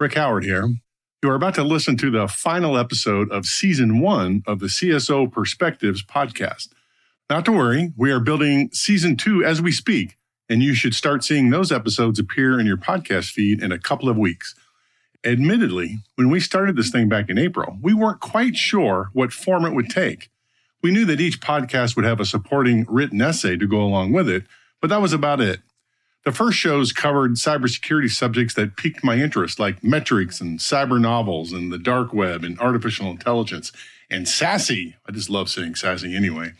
Rick Howard here. You are about to listen to the final episode of season one of the CSO Perspectives podcast. Not to worry, we are building season two as we speak and you should start seeing those episodes appear in your podcast feed in a couple of weeks. Admittedly, when we started this thing back in April, we weren't quite sure what form it would take. We knew that each podcast would have a supporting written essay to go along with it, but that was about it. The first shows covered cybersecurity subjects that piqued my interest, like metrics and cyber novels and the dark web and artificial intelligence and sassy. I just love saying sassy anyway.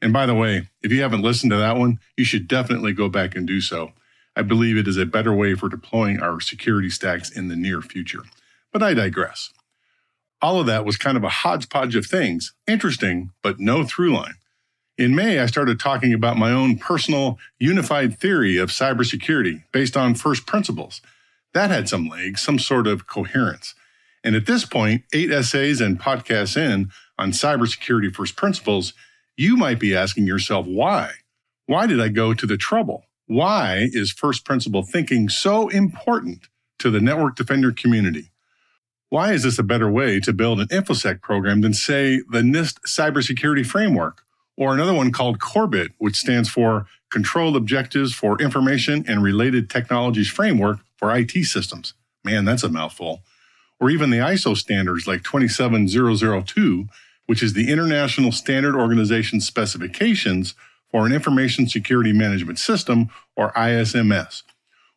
And by the way, if you haven't listened to that one, you should definitely go back and do so. I believe it is a better way for deploying our security stacks in the near future. But I digress. All of that was kind of a hodgepodge of things, interesting, but no through line. In May, I started talking about my own personal unified theory of cybersecurity based on first principles. That had some legs, some sort of coherence. And at this point, eight essays and podcasts in on cybersecurity first principles, you might be asking yourself, why? Why did I go to the trouble? Why is first principle thinking so important to the network defender community? Why is this a better way to build an InfoSec program than, say, the NIST cybersecurity framework, or another one called COBIT, which stands for Controlled Objectives for Information and Related Technologies Framework for IT Systems? Man, that's a mouthful. Or even the ISO standards like 27002 which is the International Standard Organization specifications for an Information Security Management System, or ISMS,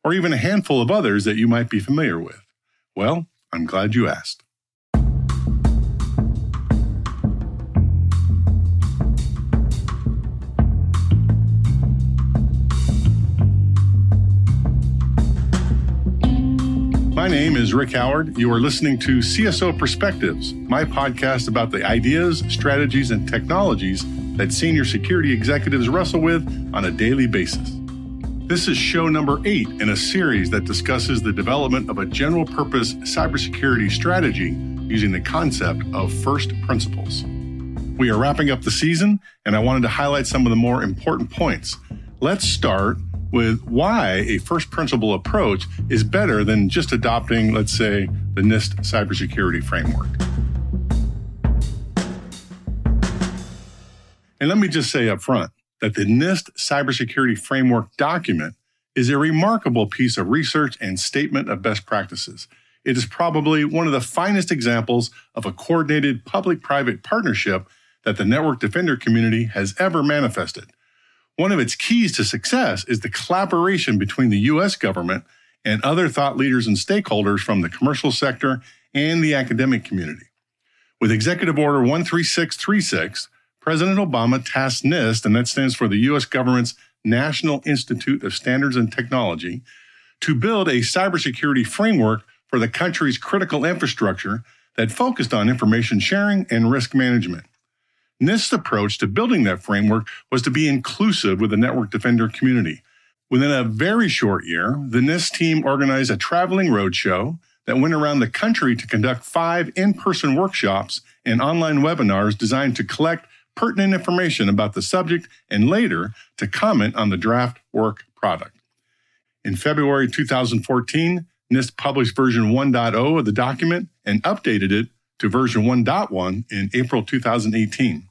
or even a handful of others that you might be familiar with. Well, I'm glad you asked. My name is Rick Howard. You are listening to CSO Perspectives, my podcast about the ideas, strategies, and technologies that senior security executives wrestle with on a daily basis. This is show number eight in a series that discusses the development of a general purpose cybersecurity strategy using the concept of first principles. We are wrapping up the season, and I wanted to highlight some of the more important points. Let's start with why a first principle approach is better than just adopting, let's say, the NIST cybersecurity framework. And let me just say up front that the NIST cybersecurity framework document is a remarkable piece of research and statement of best practices. It is probably one of the finest examples of a coordinated public private partnership that the network defender community has ever manifested. One of its keys to success is the collaboration between the U.S. government and other thought leaders and stakeholders from the commercial sector and the academic community. With Executive Order 13636, President Obama tasked NIST, and that stands for the U.S. government's National Institute of Standards and Technology, to build a cybersecurity framework for the country's critical infrastructure that focused on information sharing and risk management. NIST's approach to building that framework was to be inclusive with the network defender community. Within a very short year, the NIST team organized a traveling roadshow that went around the country to conduct five in person workshops and online webinars designed to collect pertinent information about the subject and later to comment on the draft work product. In February 2014, NIST published version 1.0 of the document and updated it to version 1.1 in April 2018.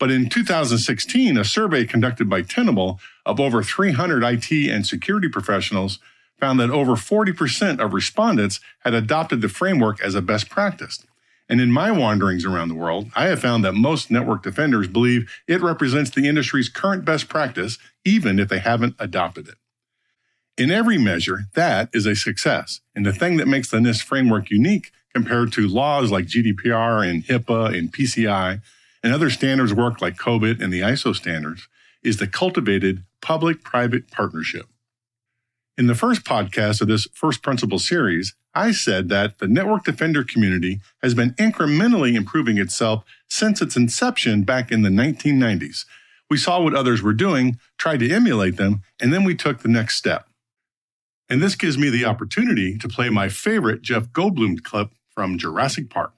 But in 2016, a survey conducted by Tenable of over 300 IT and security professionals found that over 40% of respondents had adopted the framework as a best practice. And in my wanderings around the world, I have found that most network defenders believe it represents the industry's current best practice, even if they haven't adopted it. In every measure, that is a success. And the thing that makes the NIST framework unique compared to laws like GDPR and HIPAA and PCI and other standards work like COBIT and the ISO standards is the cultivated public private partnership. In the first podcast of this first principle series, I said that the network defender community has been incrementally improving itself since its inception back in the 1990s. We saw what others were doing, tried to emulate them, and then we took the next step. And this gives me the opportunity to play my favorite Jeff Goldblum clip from Jurassic Park.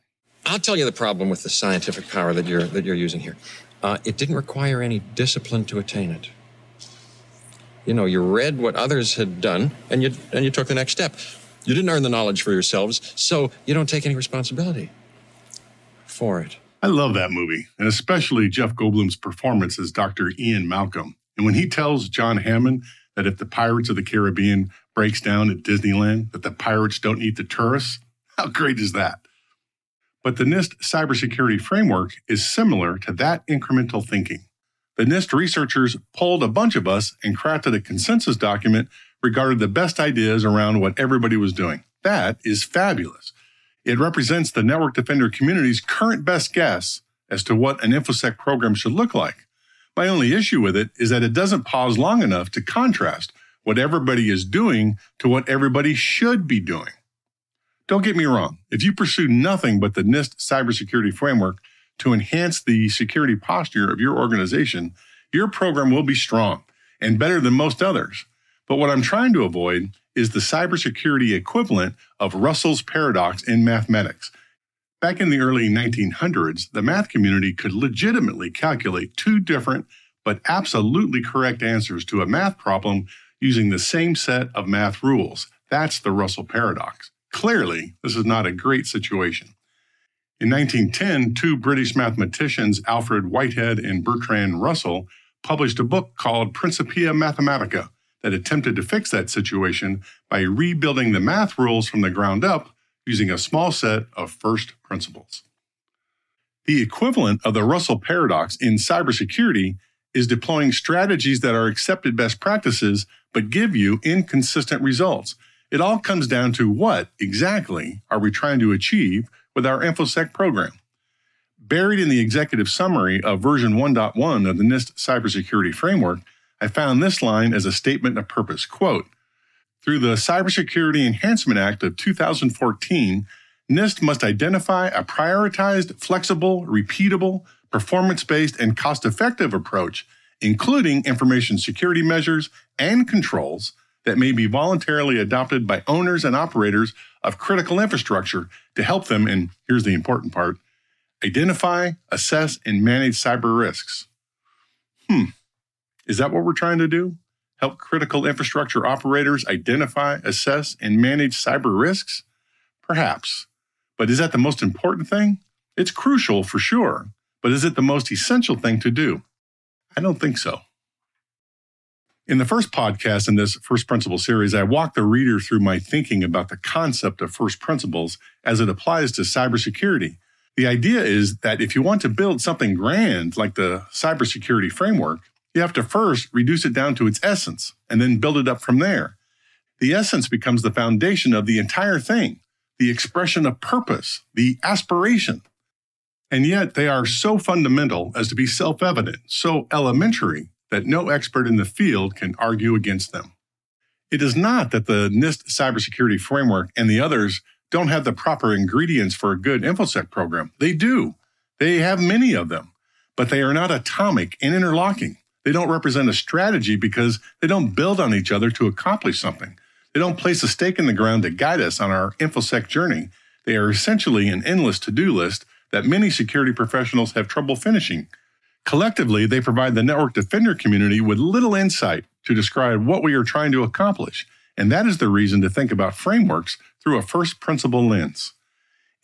I'll tell you the problem with the scientific power that you're that you're using here. Uh, it didn't require any discipline to attain it. You know, you read what others had done, and you and you took the next step. You didn't earn the knowledge for yourselves, so you don't take any responsibility for it. I love that movie, and especially Jeff Goldblum's performance as Dr. Ian Malcolm. And when he tells John Hammond that if the Pirates of the Caribbean breaks down at Disneyland, that the pirates don't eat the tourists, how great is that? But the NIST cybersecurity framework is similar to that incremental thinking. The NIST researchers polled a bunch of us and crafted a consensus document regarding the best ideas around what everybody was doing. That is fabulous. It represents the network defender community's current best guess as to what an InfoSec program should look like. My only issue with it is that it doesn't pause long enough to contrast what everybody is doing to what everybody should be doing. Don't get me wrong. If you pursue nothing but the NIST cybersecurity framework to enhance the security posture of your organization, your program will be strong and better than most others. But what I'm trying to avoid is the cybersecurity equivalent of Russell's paradox in mathematics. Back in the early 1900s, the math community could legitimately calculate two different but absolutely correct answers to a math problem using the same set of math rules. That's the Russell paradox. Clearly, this is not a great situation. In 1910, two British mathematicians, Alfred Whitehead and Bertrand Russell, published a book called Principia Mathematica that attempted to fix that situation by rebuilding the math rules from the ground up using a small set of first principles. The equivalent of the Russell paradox in cybersecurity is deploying strategies that are accepted best practices but give you inconsistent results it all comes down to what exactly are we trying to achieve with our InfoSec program? Buried in the executive summary of version 1.1 of the NIST cybersecurity framework, I found this line as a statement of purpose. Quote, through the Cybersecurity Enhancement Act of 2014, NIST must identify a prioritized, flexible, repeatable, performance based, and cost effective approach, including information security measures and controls that may be voluntarily adopted by owners and operators of critical infrastructure to help them, and here's the important part identify, assess, and manage cyber risks. Hmm, is that what we're trying to do? Help critical infrastructure operators identify, assess, and manage cyber risks? Perhaps. But is that the most important thing? It's crucial for sure. But is it the most essential thing to do? I don't think so. In the first podcast in this first principle series, I walk the reader through my thinking about the concept of first principles as it applies to cybersecurity. The idea is that if you want to build something grand like the cybersecurity framework, you have to first reduce it down to its essence and then build it up from there. The essence becomes the foundation of the entire thing, the expression of purpose, the aspiration. And yet they are so fundamental as to be self evident, so elementary that no expert in the field can argue against them. It is not that the NIST cybersecurity framework and the others don't have the proper ingredients for a good InfoSec program. They do. They have many of them, but they are not atomic and interlocking. They don't represent a strategy because they don't build on each other to accomplish something. They don't place a stake in the ground to guide us on our InfoSec journey. They are essentially an endless to do list that many security professionals have trouble finishing Collectively, they provide the network defender community with little insight to describe what we are trying to accomplish, and that is the reason to think about frameworks through a first principle lens.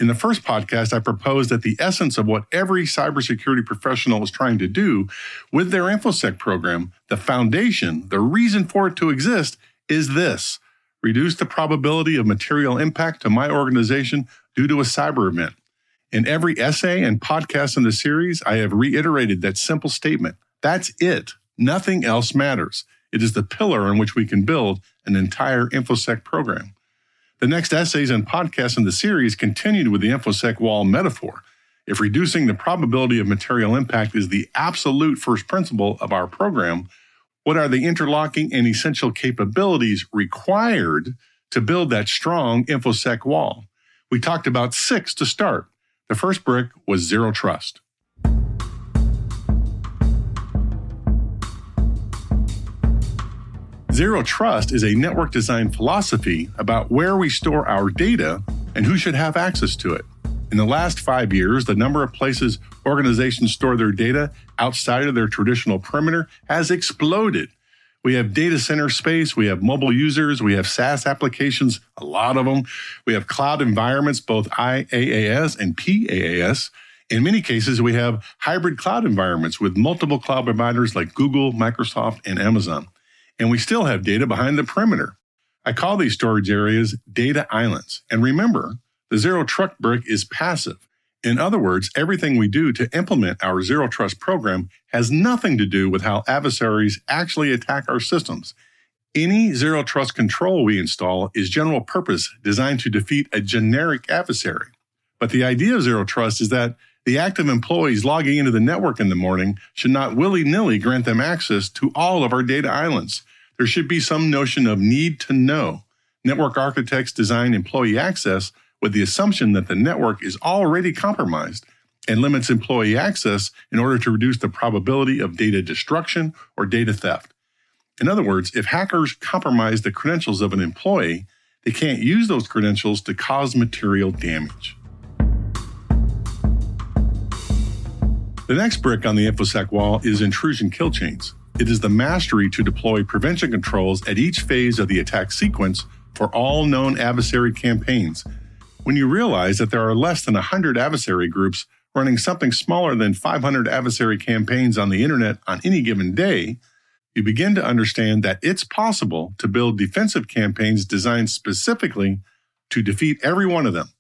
In the first podcast, I proposed that the essence of what every cybersecurity professional is trying to do with their InfoSec program, the foundation, the reason for it to exist, is this reduce the probability of material impact to my organization due to a cyber event. In every essay and podcast in the series, I have reiterated that simple statement. That's it. Nothing else matters. It is the pillar on which we can build an entire InfoSec program. The next essays and podcasts in the series continued with the InfoSec wall metaphor. If reducing the probability of material impact is the absolute first principle of our program, what are the interlocking and essential capabilities required to build that strong InfoSec wall? We talked about six to start. The first brick was zero trust. Zero Trust is a network design philosophy about where we store our data and who should have access to it. In the last five years, the number of places organizations store their data outside of their traditional perimeter has exploded. We have data center space, we have mobile users, we have SaaS applications, a lot of them. We have cloud environments, both IaaS and PaaS. In many cases, we have hybrid cloud environments with multiple cloud providers like Google, Microsoft, and Amazon and we still have data behind the perimeter. I call these storage areas data islands. And remember, the zero trust brick is passive. In other words, everything we do to implement our zero trust program has nothing to do with how adversaries actually attack our systems. Any zero trust control we install is general purpose designed to defeat a generic adversary. But the idea of zero trust is that the active employees logging into the network in the morning should not willy nilly grant them access to all of our data islands. There should be some notion of need to know. Network architects design employee access with the assumption that the network is already compromised and limits employee access in order to reduce the probability of data destruction or data theft. In other words, if hackers compromise the credentials of an employee, they can't use those credentials to cause material damage. The next brick on the InfoSec wall is intrusion kill chains. It is the mastery to deploy prevention controls at each phase of the attack sequence for all known adversary campaigns. When you realize that there are less than 100 adversary groups running something smaller than 500 adversary campaigns on the internet on any given day, you begin to understand that it's possible to build defensive campaigns designed specifically to defeat every one of them.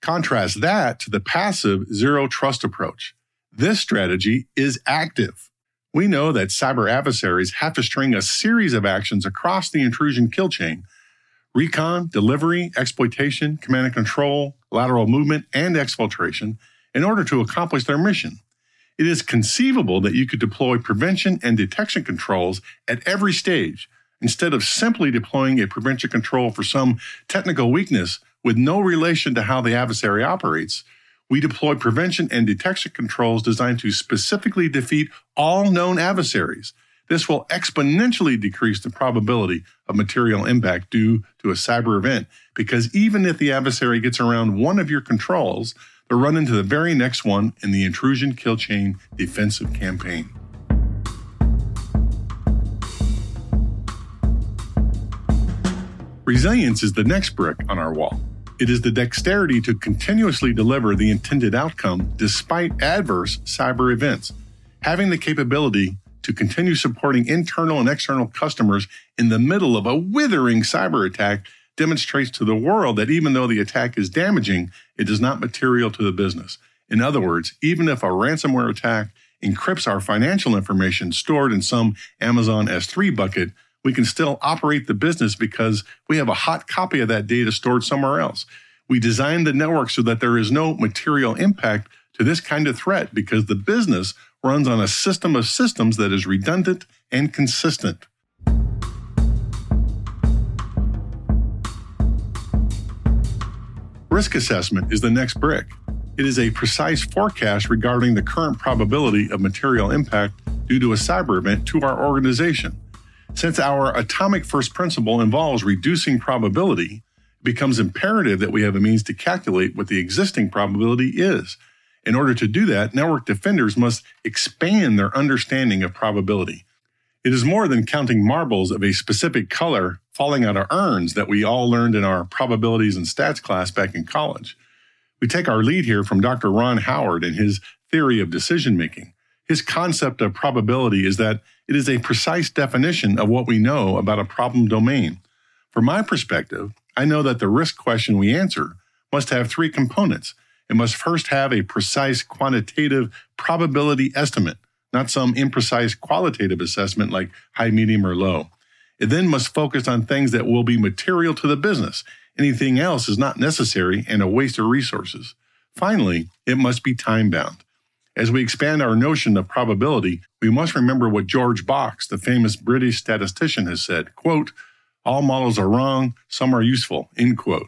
Contrast that to the passive zero trust approach. This strategy is active. We know that cyber adversaries have to string a series of actions across the intrusion kill chain recon, delivery, exploitation, command and control, lateral movement, and exfiltration in order to accomplish their mission. It is conceivable that you could deploy prevention and detection controls at every stage instead of simply deploying a prevention control for some technical weakness with no relation to how the adversary operates we deploy prevention and detection controls designed to specifically defeat all known adversaries. This will exponentially decrease the probability of material impact due to a cyber event because even if the adversary gets around one of your controls, they'll run into the very next one in the intrusion kill chain defensive campaign. Resilience is the next brick on our wall. It is the dexterity to continuously deliver the intended outcome despite adverse cyber events. Having the capability to continue supporting internal and external customers in the middle of a withering cyber attack demonstrates to the world that even though the attack is damaging, it is not material to the business. In other words, even if a ransomware attack encrypts our financial information stored in some Amazon S3 bucket, we can still operate the business because we have a hot copy of that data stored somewhere else. We designed the network so that there is no material impact to this kind of threat because the business runs on a system of systems that is redundant and consistent. Risk assessment is the next brick. It is a precise forecast regarding the current probability of material impact due to a cyber event to our organization. Since our atomic first principle involves reducing probability, it becomes imperative that we have a means to calculate what the existing probability is. In order to do that, network defenders must expand their understanding of probability. It is more than counting marbles of a specific color falling out of urns that we all learned in our probabilities and stats class back in college. We take our lead here from Dr. Ron Howard and his theory of decision making. His concept of probability is that it is a precise definition of what we know about a problem domain. From my perspective, I know that the risk question we answer must have three components. It must first have a precise quantitative probability estimate, not some imprecise qualitative assessment like high, medium, or low. It then must focus on things that will be material to the business. Anything else is not necessary and a waste of resources. Finally, it must be time bound. As we expand our notion of probability, we must remember what George Box, the famous British statistician, has said, quote, all models are wrong, some are useful, end quote.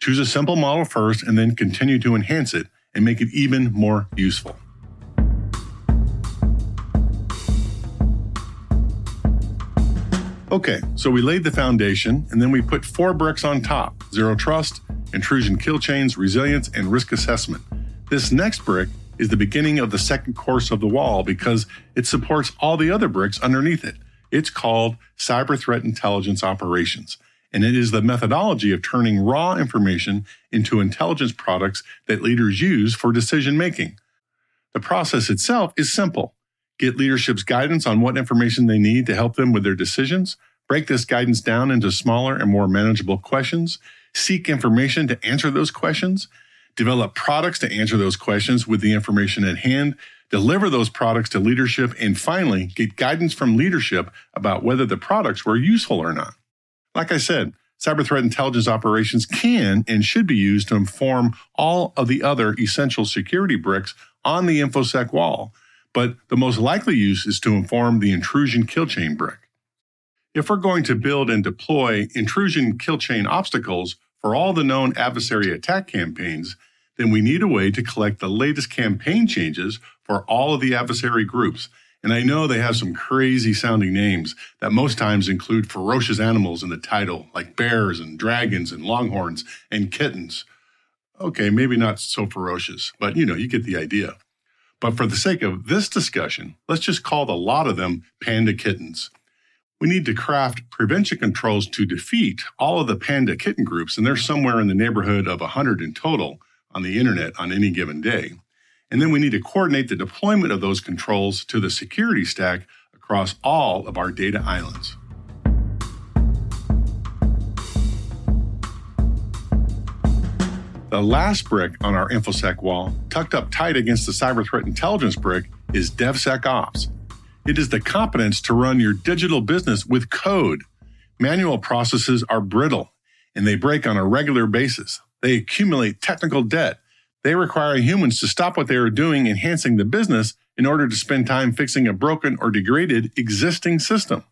Choose a simple model first and then continue to enhance it and make it even more useful. Okay, so we laid the foundation and then we put four bricks on top zero trust, intrusion kill chains, resilience, and risk assessment. This next brick is the beginning of the second course of the wall because it supports all the other bricks underneath it. It's called Cyber Threat Intelligence Operations, and it is the methodology of turning raw information into intelligence products that leaders use for decision making. The process itself is simple. Get leadership's guidance on what information they need to help them with their decisions, break this guidance down into smaller and more manageable questions, seek information to answer those questions, develop products to answer those questions with the information at hand, deliver those products to leadership, and finally, get guidance from leadership about whether the products were useful or not. Like I said, cyber threat intelligence operations can and should be used to inform all of the other essential security bricks on the InfoSec wall, but the most likely use is to inform the intrusion kill chain brick. If we're going to build and deploy intrusion kill chain obstacles for all the known adversary attack campaigns, then we need a way to collect the latest campaign changes for all of the adversary groups. And I know they have some crazy sounding names that most times include ferocious animals in the title, like bears and dragons and longhorns and kittens. Okay, maybe not so ferocious, but you know, you get the idea. But for the sake of this discussion, let's just call the lot of them panda kittens. We need to craft prevention controls to defeat all of the panda kitten groups, and they're somewhere in the neighborhood of 100 in total on the internet on any given day. And then we need to coordinate the deployment of those controls to the security stack across all of our data islands. The last brick on our InfoSec wall, tucked up tight against the cyber threat intelligence brick, is DevSecOps. It is the competence to run your digital business with code. Manual processes are brittle and they break on a regular basis. They accumulate technical debt they require humans to stop what they are doing enhancing the business in order to spend time fixing a broken or degraded existing system.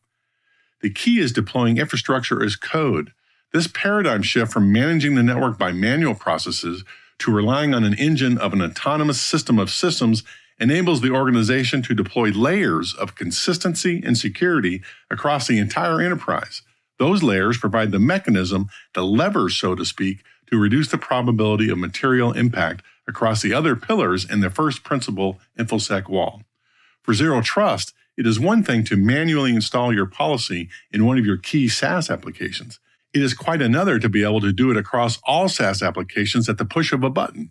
The key is deploying infrastructure as code. This paradigm shift from managing the network by manual processes to relying on an engine of an autonomous system of systems enables the organization to deploy layers of consistency and security across the entire enterprise. Those layers provide the mechanism, the levers, so to speak, to reduce the probability of material impact across the other pillars in the first principle InfoSec wall. For Zero Trust, it is one thing to manually install your policy in one of your key SaaS applications. It is quite another to be able to do it across all SaaS applications at the push of a button.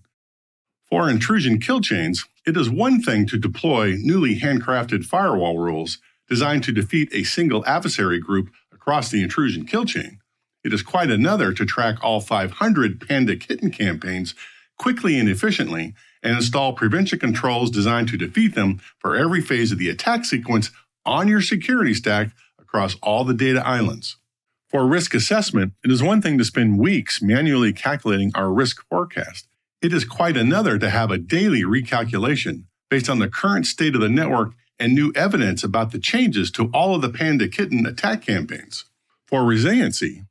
For intrusion kill chains, it is one thing to deploy newly handcrafted firewall rules designed to defeat a single adversary group across the intrusion kill chain. It is quite another to track all 500 Panda Kitten campaigns quickly and efficiently and install prevention controls designed to defeat them for every phase of the attack sequence on your security stack across all the data islands. For risk assessment, it is one thing to spend weeks manually calculating our risk forecast. It is quite another to have a daily recalculation based on the current state of the network and new evidence about the changes to all of the Panda Kitten attack campaigns. For resiliency,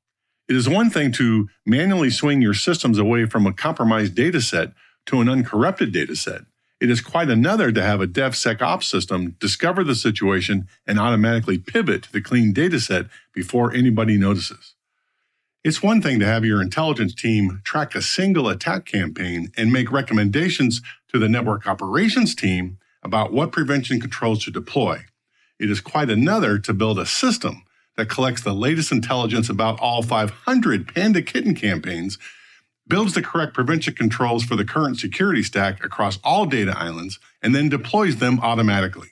it is one thing to manually swing your systems away from a compromised data set to an uncorrupted data set. It is quite another to have a DevSecOps system discover the situation and automatically pivot to the clean data set before anybody notices. It's one thing to have your intelligence team track a single attack campaign and make recommendations to the network operations team about what prevention controls to deploy. It is quite another to build a system that collects the latest intelligence about all 500 Panda Kitten campaigns, builds the correct prevention controls for the current security stack across all data islands, and then deploys them automatically.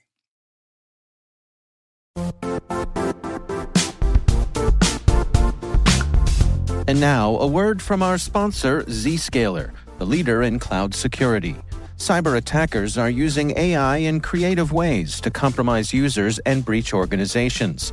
And now, a word from our sponsor, Zscaler, the leader in cloud security. Cyber attackers are using AI in creative ways to compromise users and breach organizations.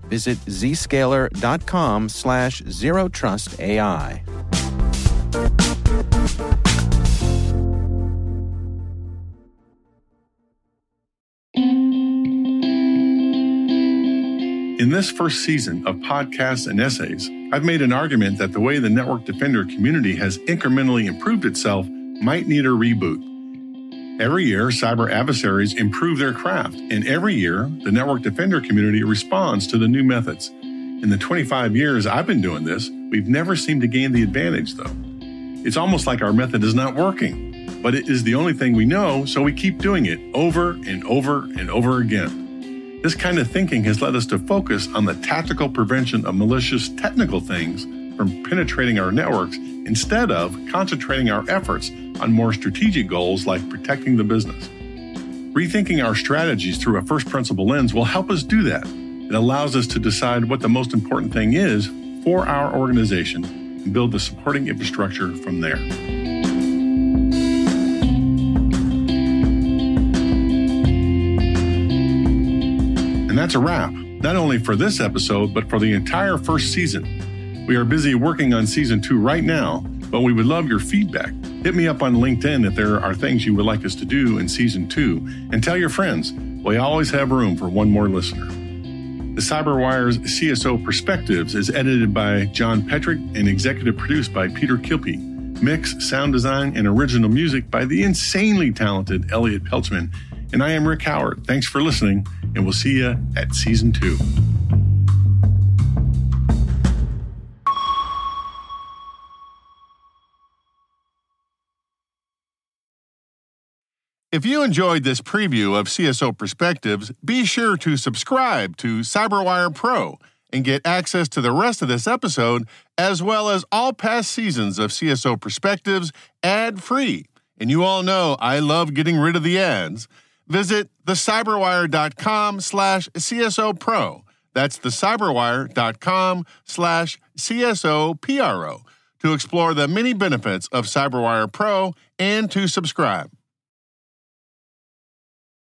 Visit zscaler.com slash zero trust AI. In this first season of podcasts and essays, I've made an argument that the way the Network Defender community has incrementally improved itself might need a reboot. Every year, cyber adversaries improve their craft, and every year, the Network Defender community responds to the new methods. In the 25 years I've been doing this, we've never seemed to gain the advantage, though. It's almost like our method is not working, but it is the only thing we know, so we keep doing it over and over and over again. This kind of thinking has led us to focus on the tactical prevention of malicious technical things from penetrating our networks instead of concentrating our efforts on more strategic goals like protecting the business. Rethinking our strategies through a first principle lens will help us do that. It allows us to decide what the most important thing is for our organization and build the supporting infrastructure from there. And that's a wrap, not only for this episode, but for the entire first season. We are busy working on season two right now, but we would love your feedback. Hit me up on LinkedIn if there are things you would like us to do in season two, and tell your friends. We always have room for one more listener. The CyberWire's CSO Perspectives is edited by John Petrik and executive produced by Peter Kilpe. Mix, sound design, and original music by the insanely talented Elliot Peltzman. And I am Rick Howard. Thanks for listening, and we'll see you at season two. If you enjoyed this preview of CSO Perspectives, be sure to subscribe to CyberWire Pro and get access to the rest of this episode, as well as all past seasons of CSO Perspectives ad free. And you all know I love getting rid of the ads. Visit thecyberwire.com slash CSO Pro. That's thecyberwire.com slash CSO PRO to explore the many benefits of CyberWire Pro and to subscribe.